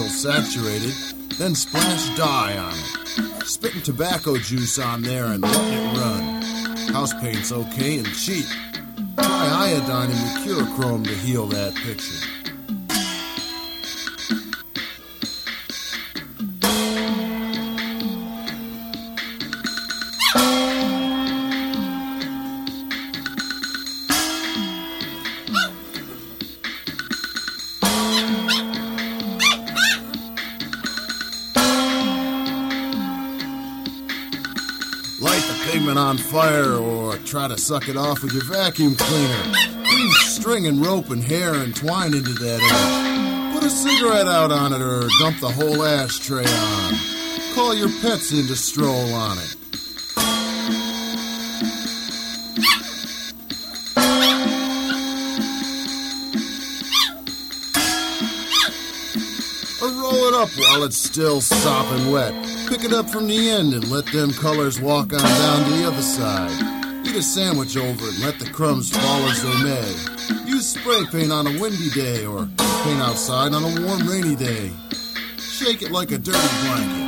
until saturated, then splash dye on it. Spitting tobacco juice on there and letting it run. House paint's okay and cheap. Try iodine and mercurochrome to heal that picture. Try to suck it off with your vacuum cleaner. Weave string and rope and hair and twine into that edge. Put a cigarette out on it or dump the whole ashtray on. Call your pets in to stroll on it. Or roll it up while it's still sopping wet. Pick it up from the end and let them colors walk on down to the other side. Eat a sandwich over it and let the crumbs fall as they may. Use spray paint on a windy day or paint outside on a warm rainy day. Shake it like a dirty blanket.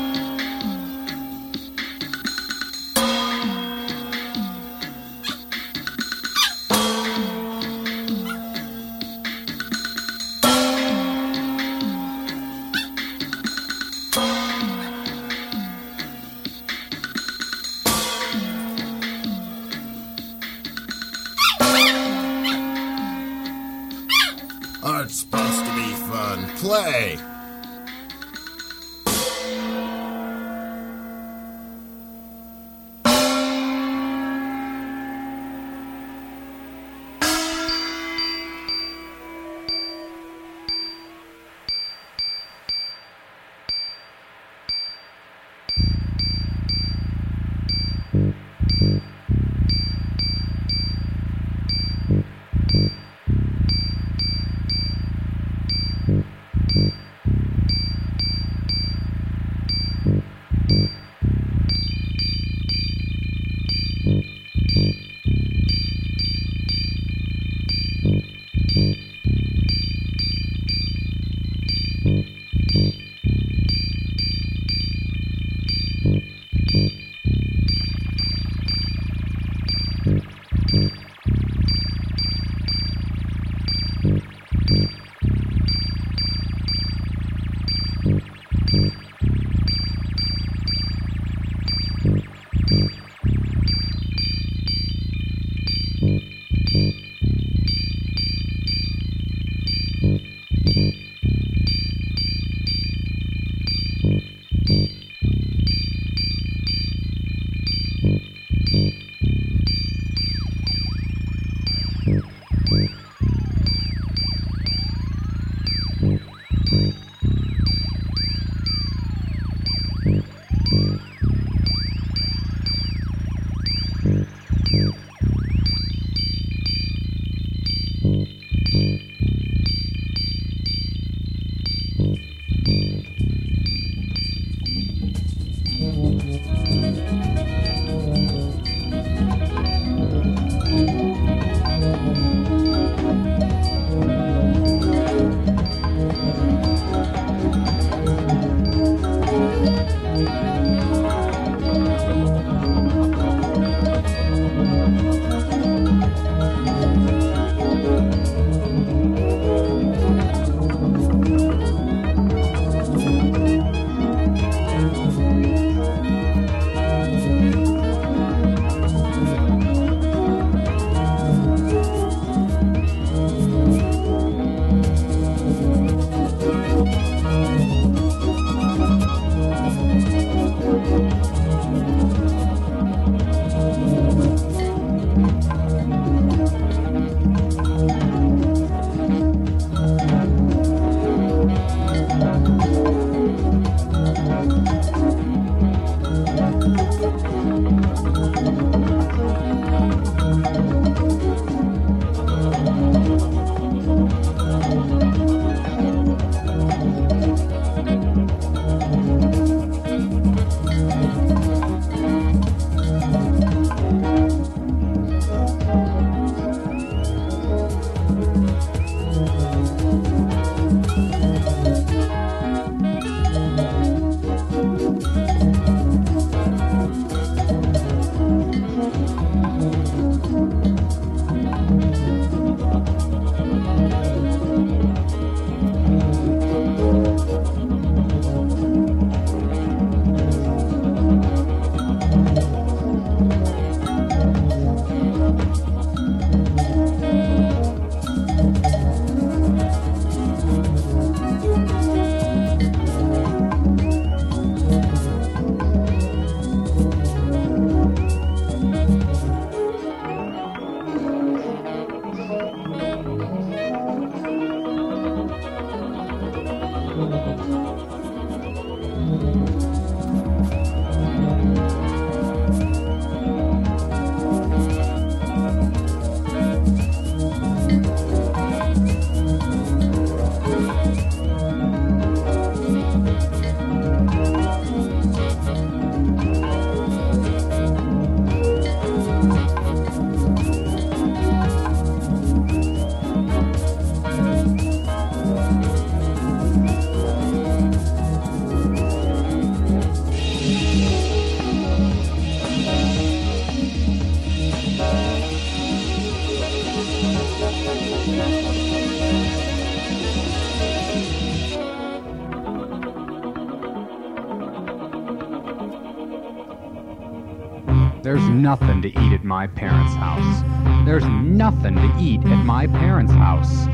Nothing to eat at my parents' house. There's nothing to eat at my parents' house.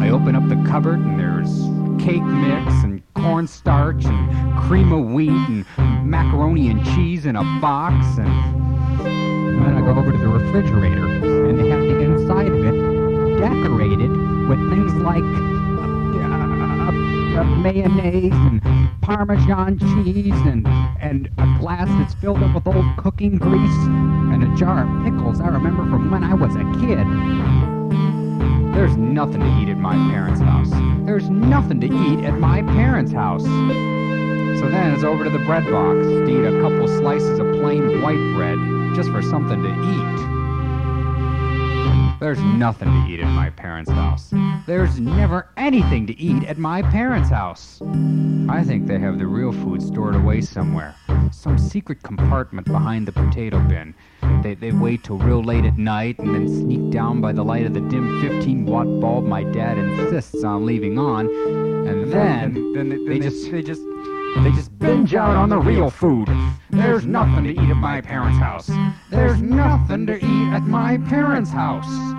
I open up the cupboard and there's cake mix and cornstarch and cream of wheat and macaroni and cheese in a box and then I go over to the refrigerator and they have the inside of it decorated with things like uh, mayonnaise and Parmesan cheese and, and a glass that's filled up with old cooking grease and a jar of pickles I remember from when I was a kid. There's nothing to eat at my parents' house. There's nothing to eat at my parents' house. So then it's over to the bread box to eat a couple slices of plain white bread just for something to eat. There's nothing to eat at my parents' house. There's never anything to eat at my parents' house. I think they have the real food stored away somewhere. Some secret compartment behind the potato bin. They, they wait till real late at night and then sneak down by the light of the dim 15 watt bulb my dad insists on leaving on. And then, then, they, they just they just they just binge out on the real food. There's nothing to eat at my parents' house. There's nothing to eat at my parents' house.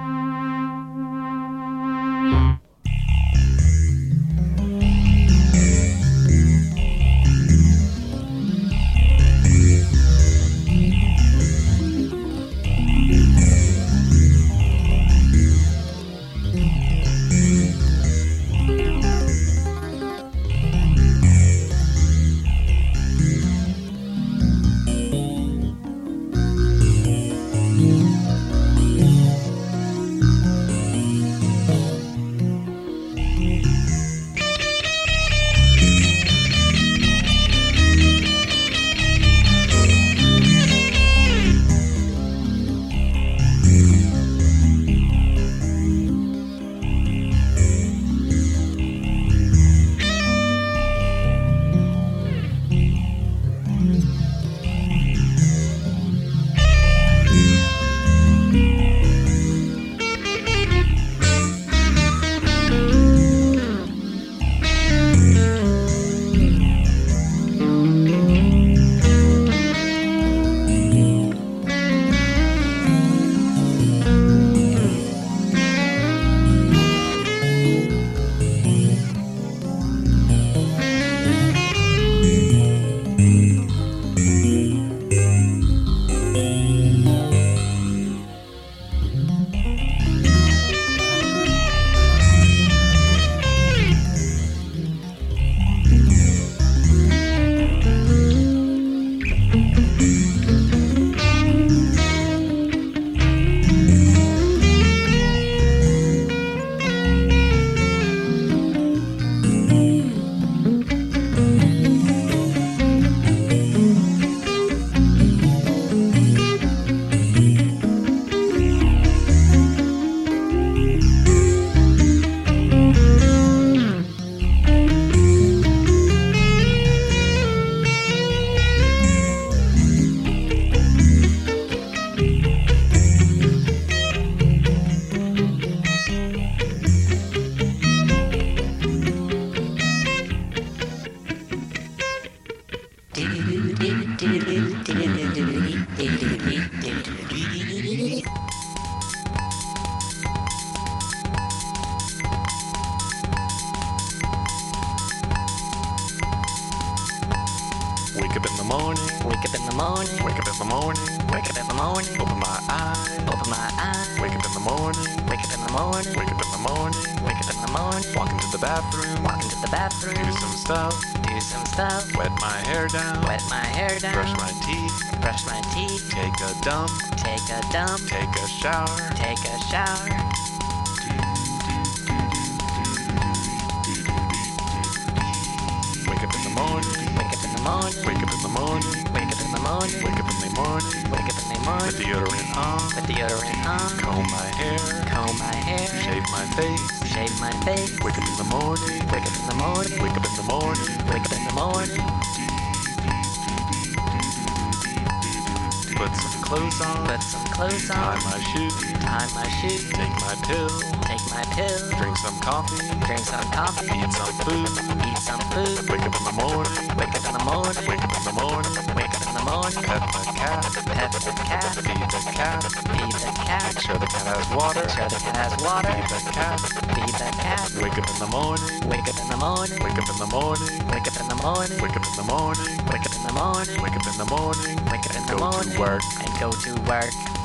In the morning, Wake up in the morning. wake up in the morning, Wake up in the morning. open my eyes, Open my eyes. wake up in the morning, Wake up in the morning. wake up in the morning, Wake up in the morning. walk into the bathroom, Walk into the bathroom. do some stuff, Do some stuff. wet my hair down, Wet my hair down. brush my teeth, Brush my teeth. take a dump, Take a dump. take a shower. Take a shower. Wake up in the morning. Wake up in the morning. Wake up in the morning. Wake up in the morning. Put deodorant on. Put deodorant on. Comb my hair. Comb my hair. Shave my face. Shave my face. Wake up in the morning. Wake up in the morning. Wake up in the morning. Wake up in the morning. Put some clothes on. Put some clothes on. Tie my shoe. Tie my shoe. Take my pill. Take my pill. Drink some coffee. Drink some coffee. Eat some food. Eat some food. Wake up in the morning. Wake up in the morning. Wake up in the morning. Wake up in the morning. Pet the cat. Pet the cat. Feed the cat. Feed the cat. Make sure the cat has water. Make sure the cat has water. Feed the cat. Feed the cat. Wake up in the morning. Wake up in the morning. Wake up in the morning. Wake up in the morning. Wake up in the morning. Wake up in the morning. Wake up in the morning. Wake up in the morning. Go to work. And go to work.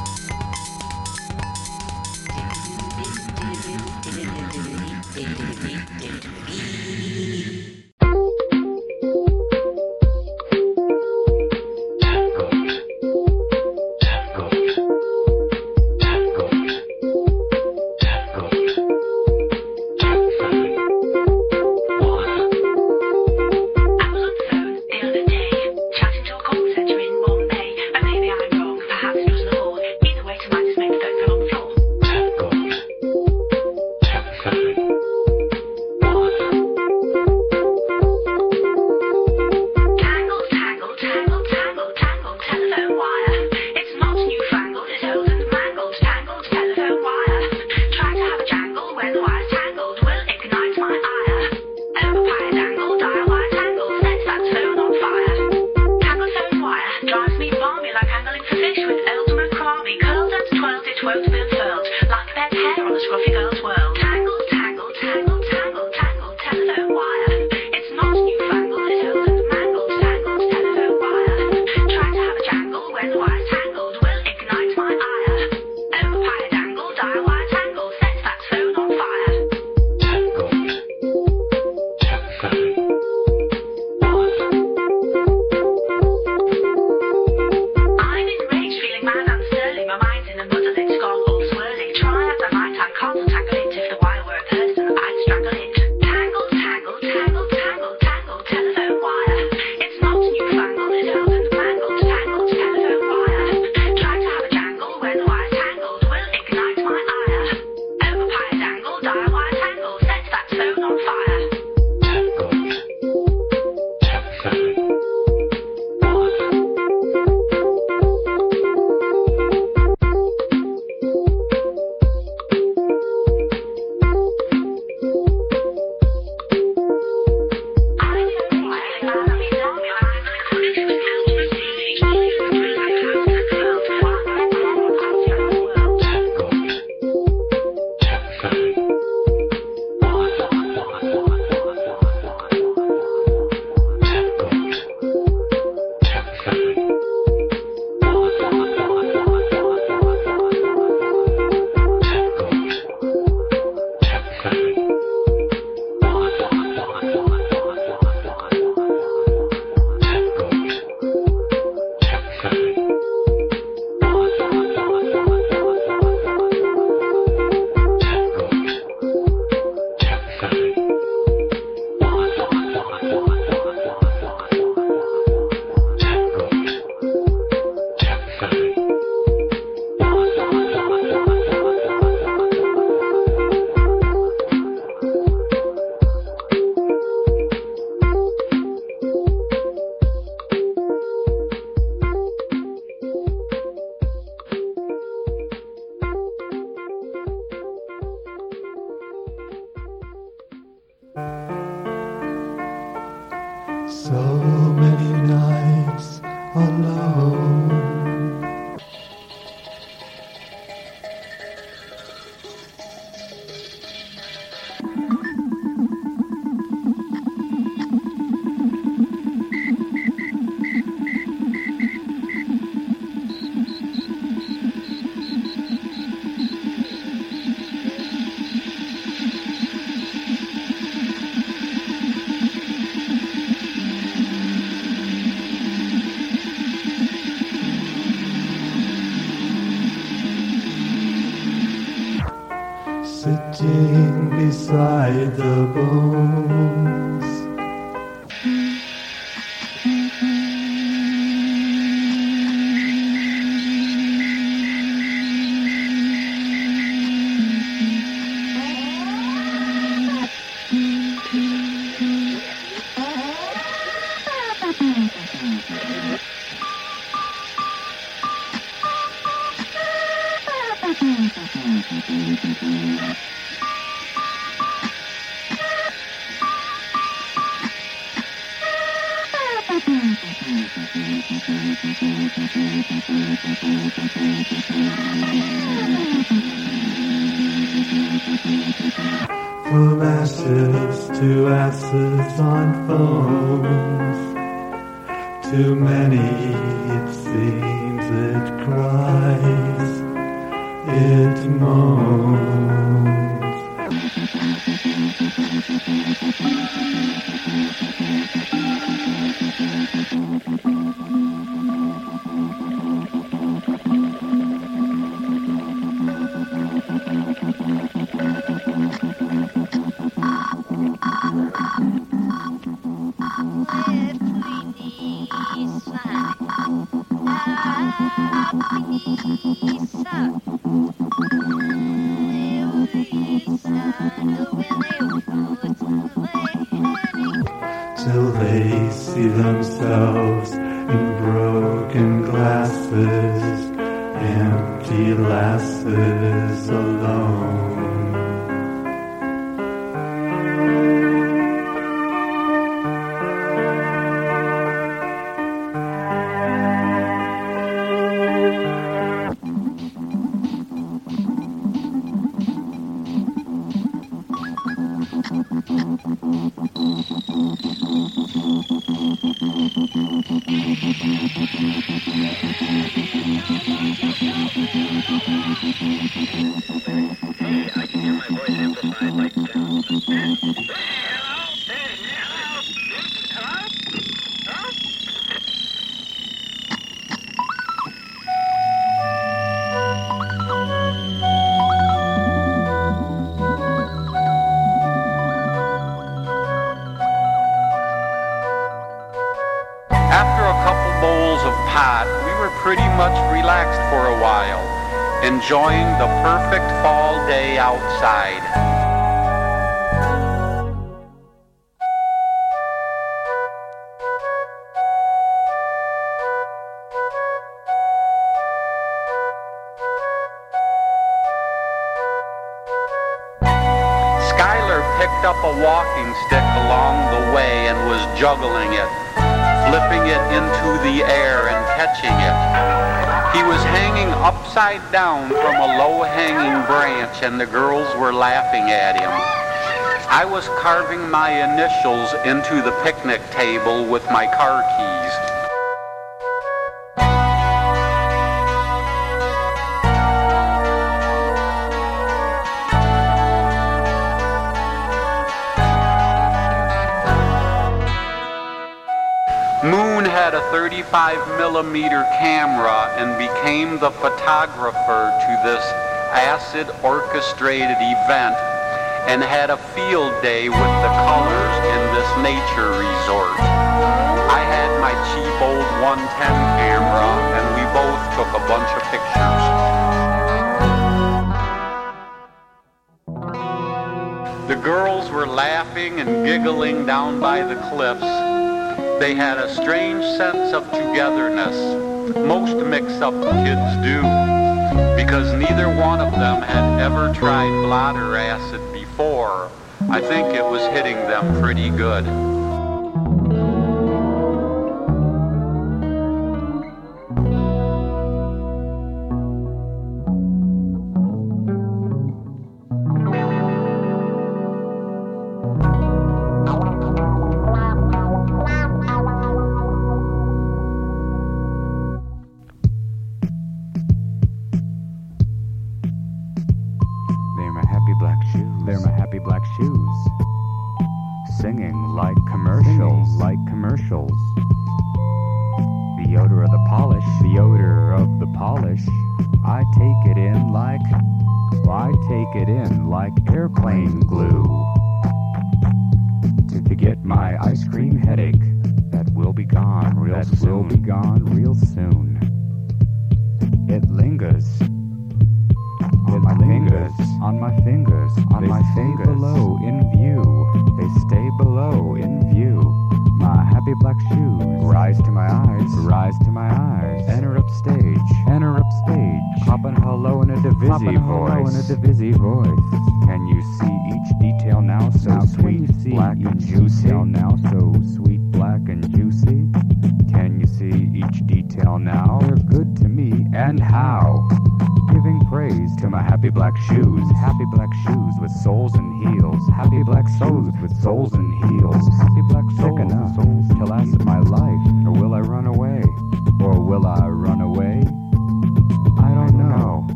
From ashes to ashes on phones. Too many, it seems, it cries, it moans. Enjoying the perfect fall day outside. Upside down from a low-hanging branch and the girls were laughing at him. I was carving my initials into the picnic table with my car keys. 35 millimeter camera and became the photographer to this acid orchestrated event and had a field day with the colors in this nature resort. I had my cheap old 110 camera and we both took a bunch of pictures. The girls were laughing and giggling down by the cliffs. They had a strange sense of togetherness. Most mix-up kids do. Because neither one of them had ever tried blotter acid before, I think it was hitting them pretty good.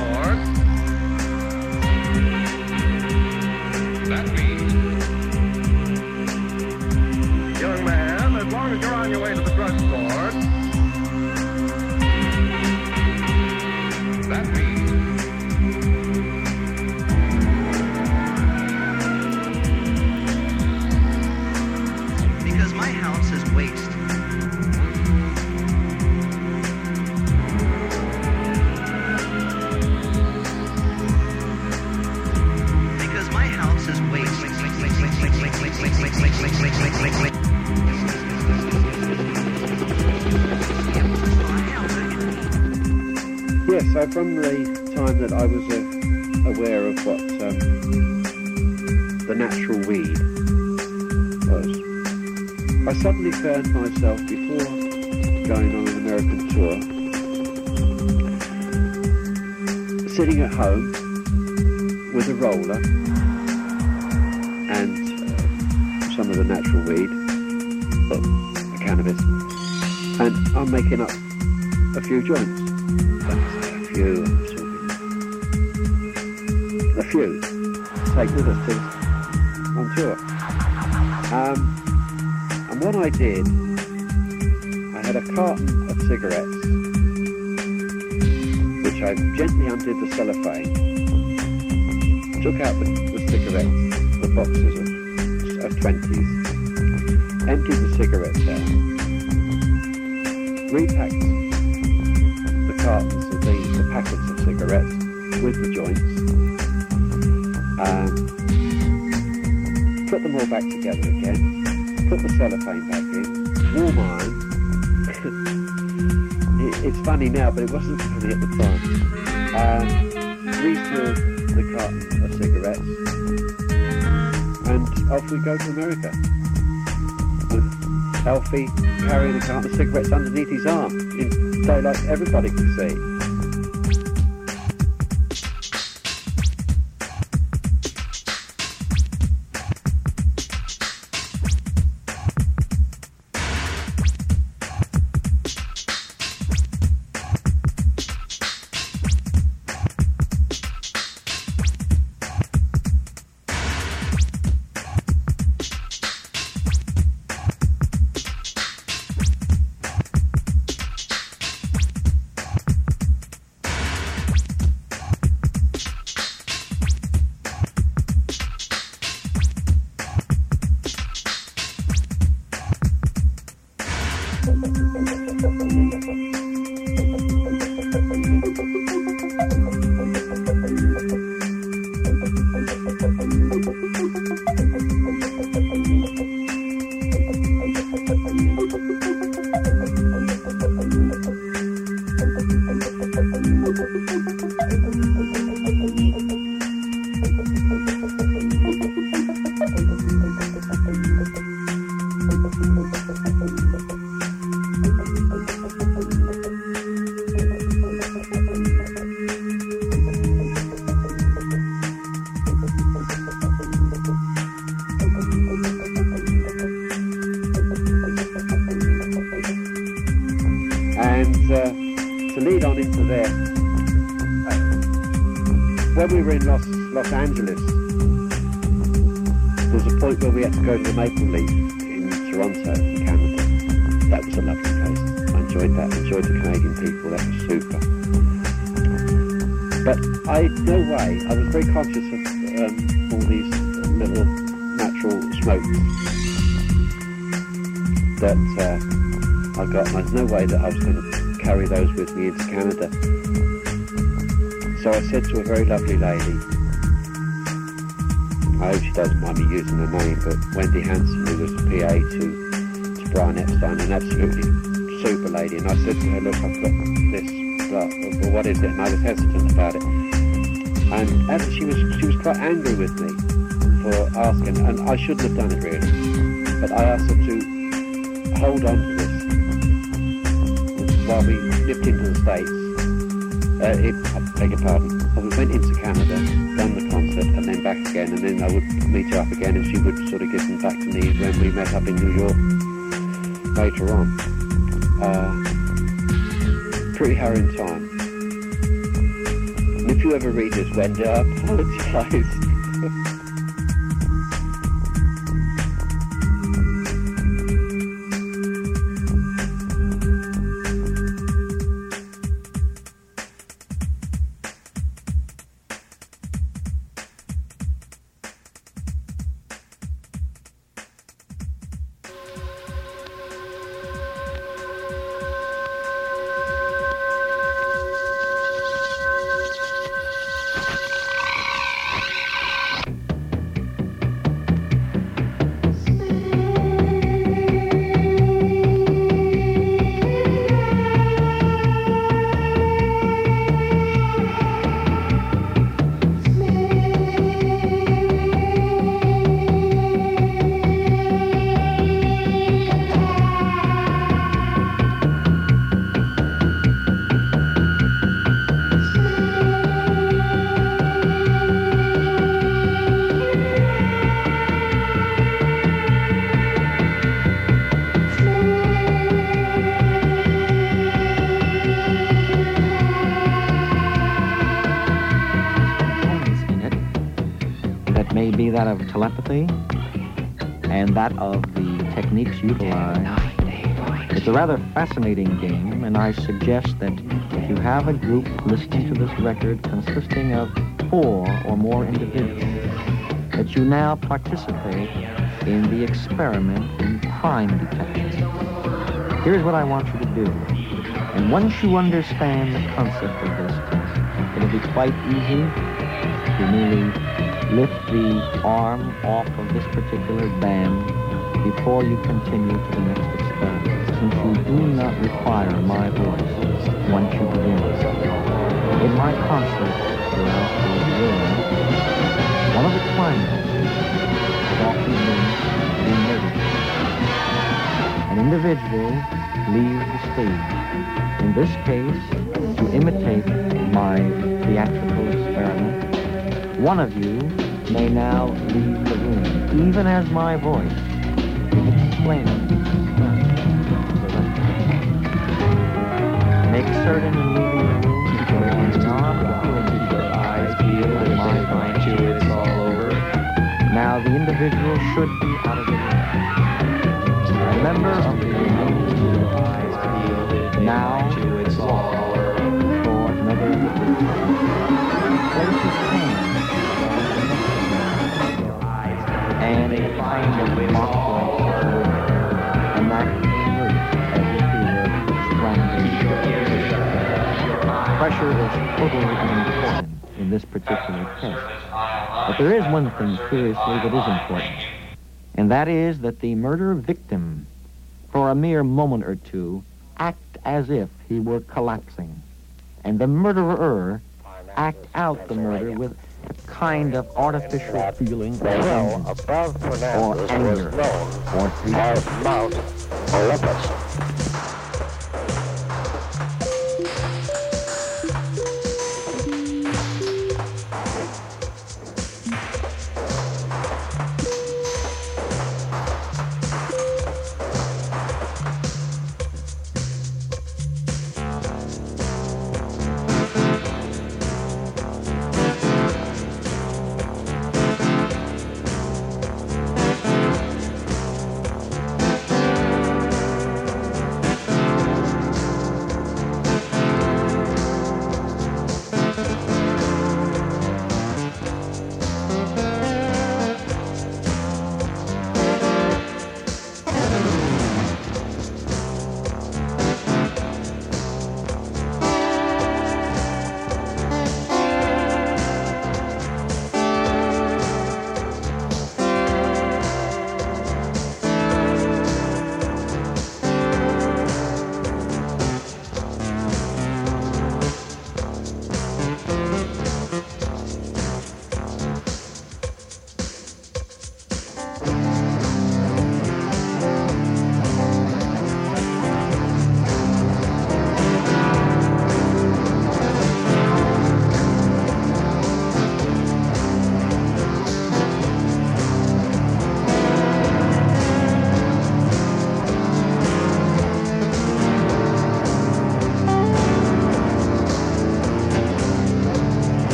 To myself, before going on an American tour, sitting at home with a roller and uh, some of the natural weed, well, the cannabis, and I'm making up a few joints. A few. A few. Take with us to on tour. Um, and what I did, Carton of cigarettes, which I gently undid the cellophane, took out the, the cigarettes, the boxes of, of 20s, emptied the cigarettes out, repacked the cartons of the, the packets of cigarettes with the joints, um, put them all back together again, put the cellophane back in, warm iron. It, it's funny now, but it wasn't funny at the time. Um, resealed the carton of cigarettes, and off we go to America. With Alfie carrying a carton of cigarettes underneath his arm in daylight everybody could see. Toronto, Canada. That was a lovely place. I enjoyed that. I enjoyed the Canadian people. That was super. But I, no way, I was very conscious of um, all these little natural smokes that uh, I got. And there's no way that I was going to carry those with me into Canada. So I said to a very lovely lady, I hope she doesn't mind me using her name, but Wendy Hanson, who was PA to Brian Epstein, an absolutely super lady, and I said to her, look, I've got this, blah, well, what is it? And I was hesitant about it. And she was, she was quite angry with me for asking, and I shouldn't have done it really, but I asked her to hold on to this while we nipped into the States. Uh, it, I beg your pardon. We went into Canada, done the concert, and then back again, and then I would meet her up again, and she would sort of give them back to me when we met up in New York later on. Uh, pretty harrowing time. And if you ever read this, Wendy, I apologise. Rather fascinating game, and I suggest that if you have a group listening to this record consisting of four or more individuals, that you now participate in the experiment in crime detection. Here's what I want you to do. And once you understand the concept of this test, it'll be quite easy to merely lift the arm off of this particular band before you continue to the next you do not require my voice once you begin. In my concert throughout the world, one of the climaxes has often been the murder. An individual leaves the stage. In this case, to imitate my theatrical experiment, one of you may now leave the room, even as my voice is explaining Make certain in leaving the room that there is keep your eyes peeled as they find you it's all over. Now the individual should be out of the room. A member it's all over for another Pressure is totally unimportant in this particular test. But there is one thing, seriously that is important, and that is that the murder victim, for a mere moment or two, act as if he were collapsing, and the murderer act out the murder with a kind of artificial feeling of vengeance, or anger, or fear. Mount Olympus.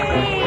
Your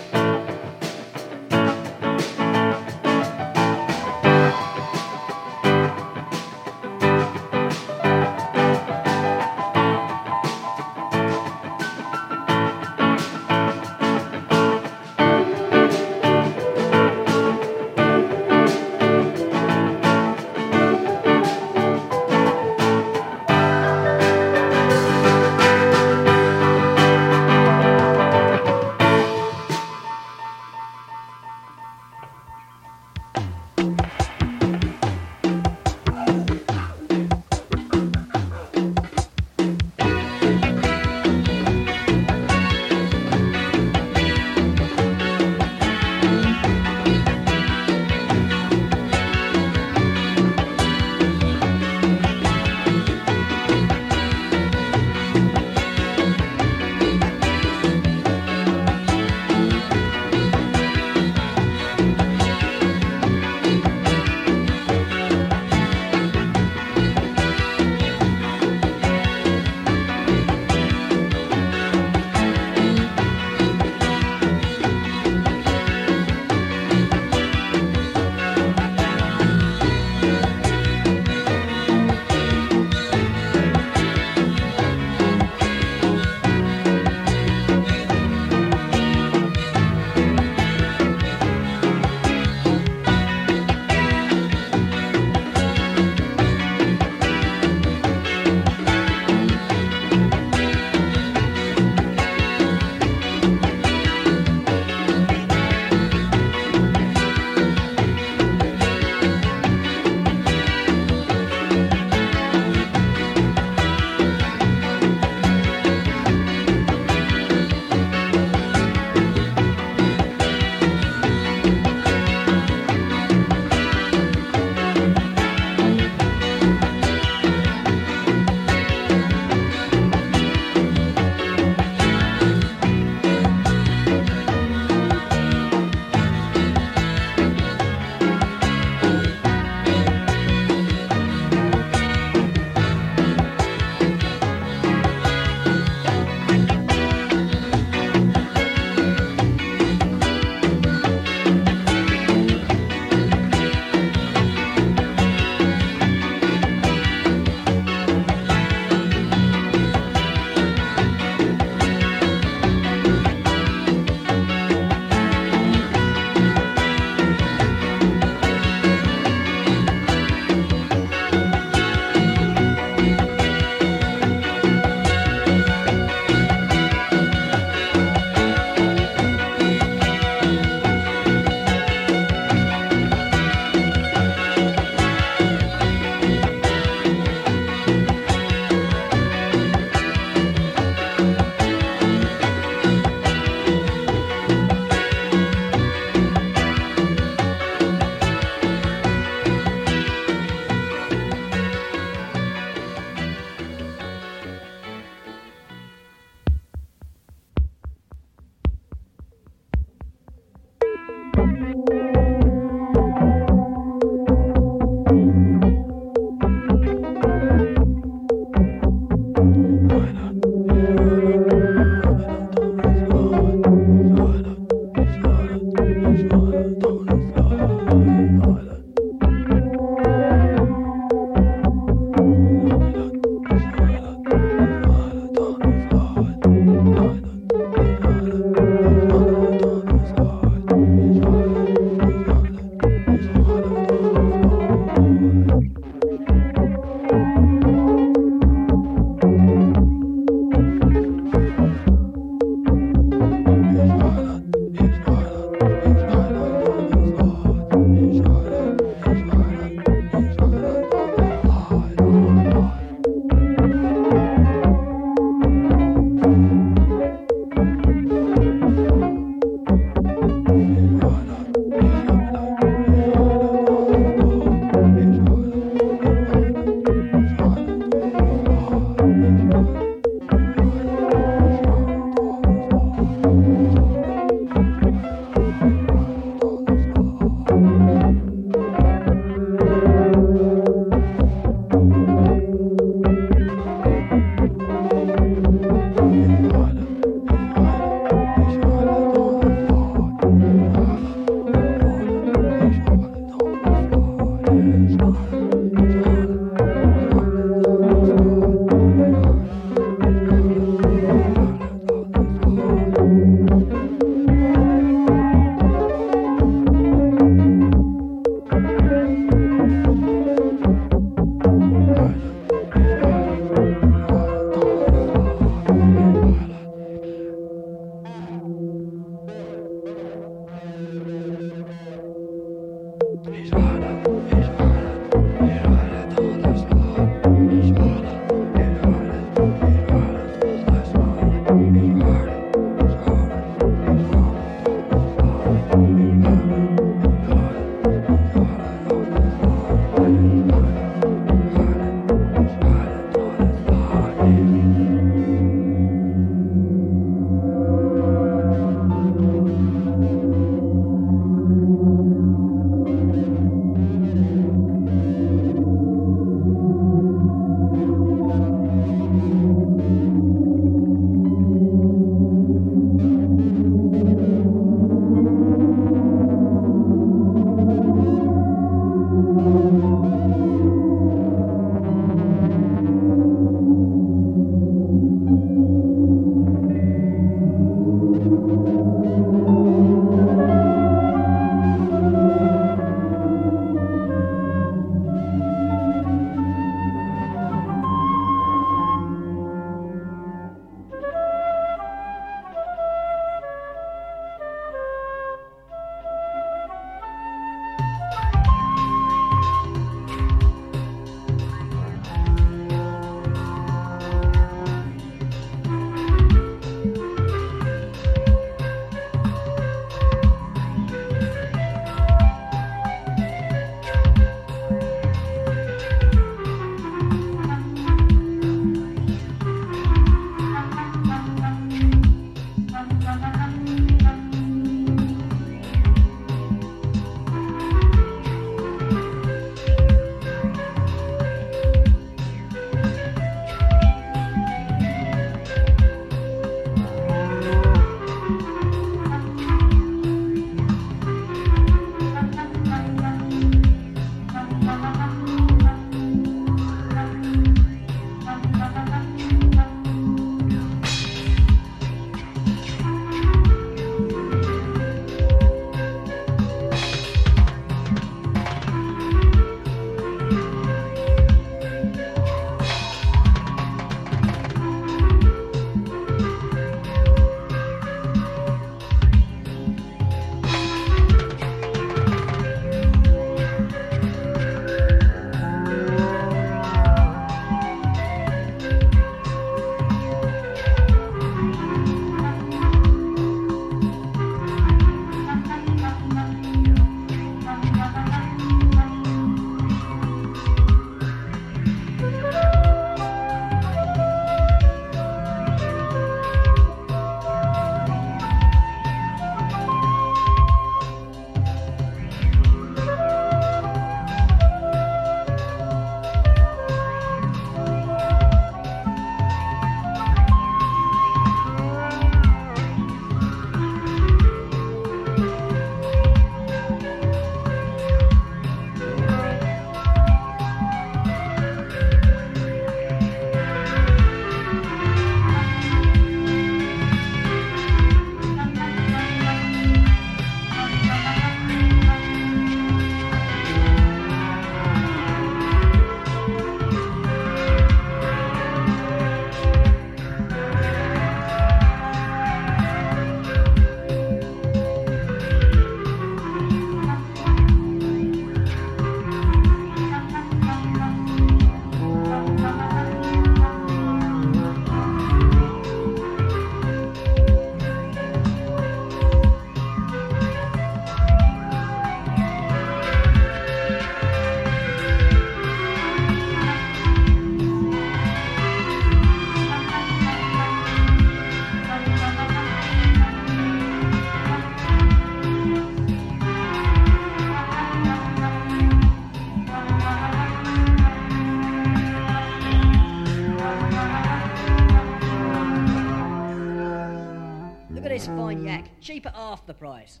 price.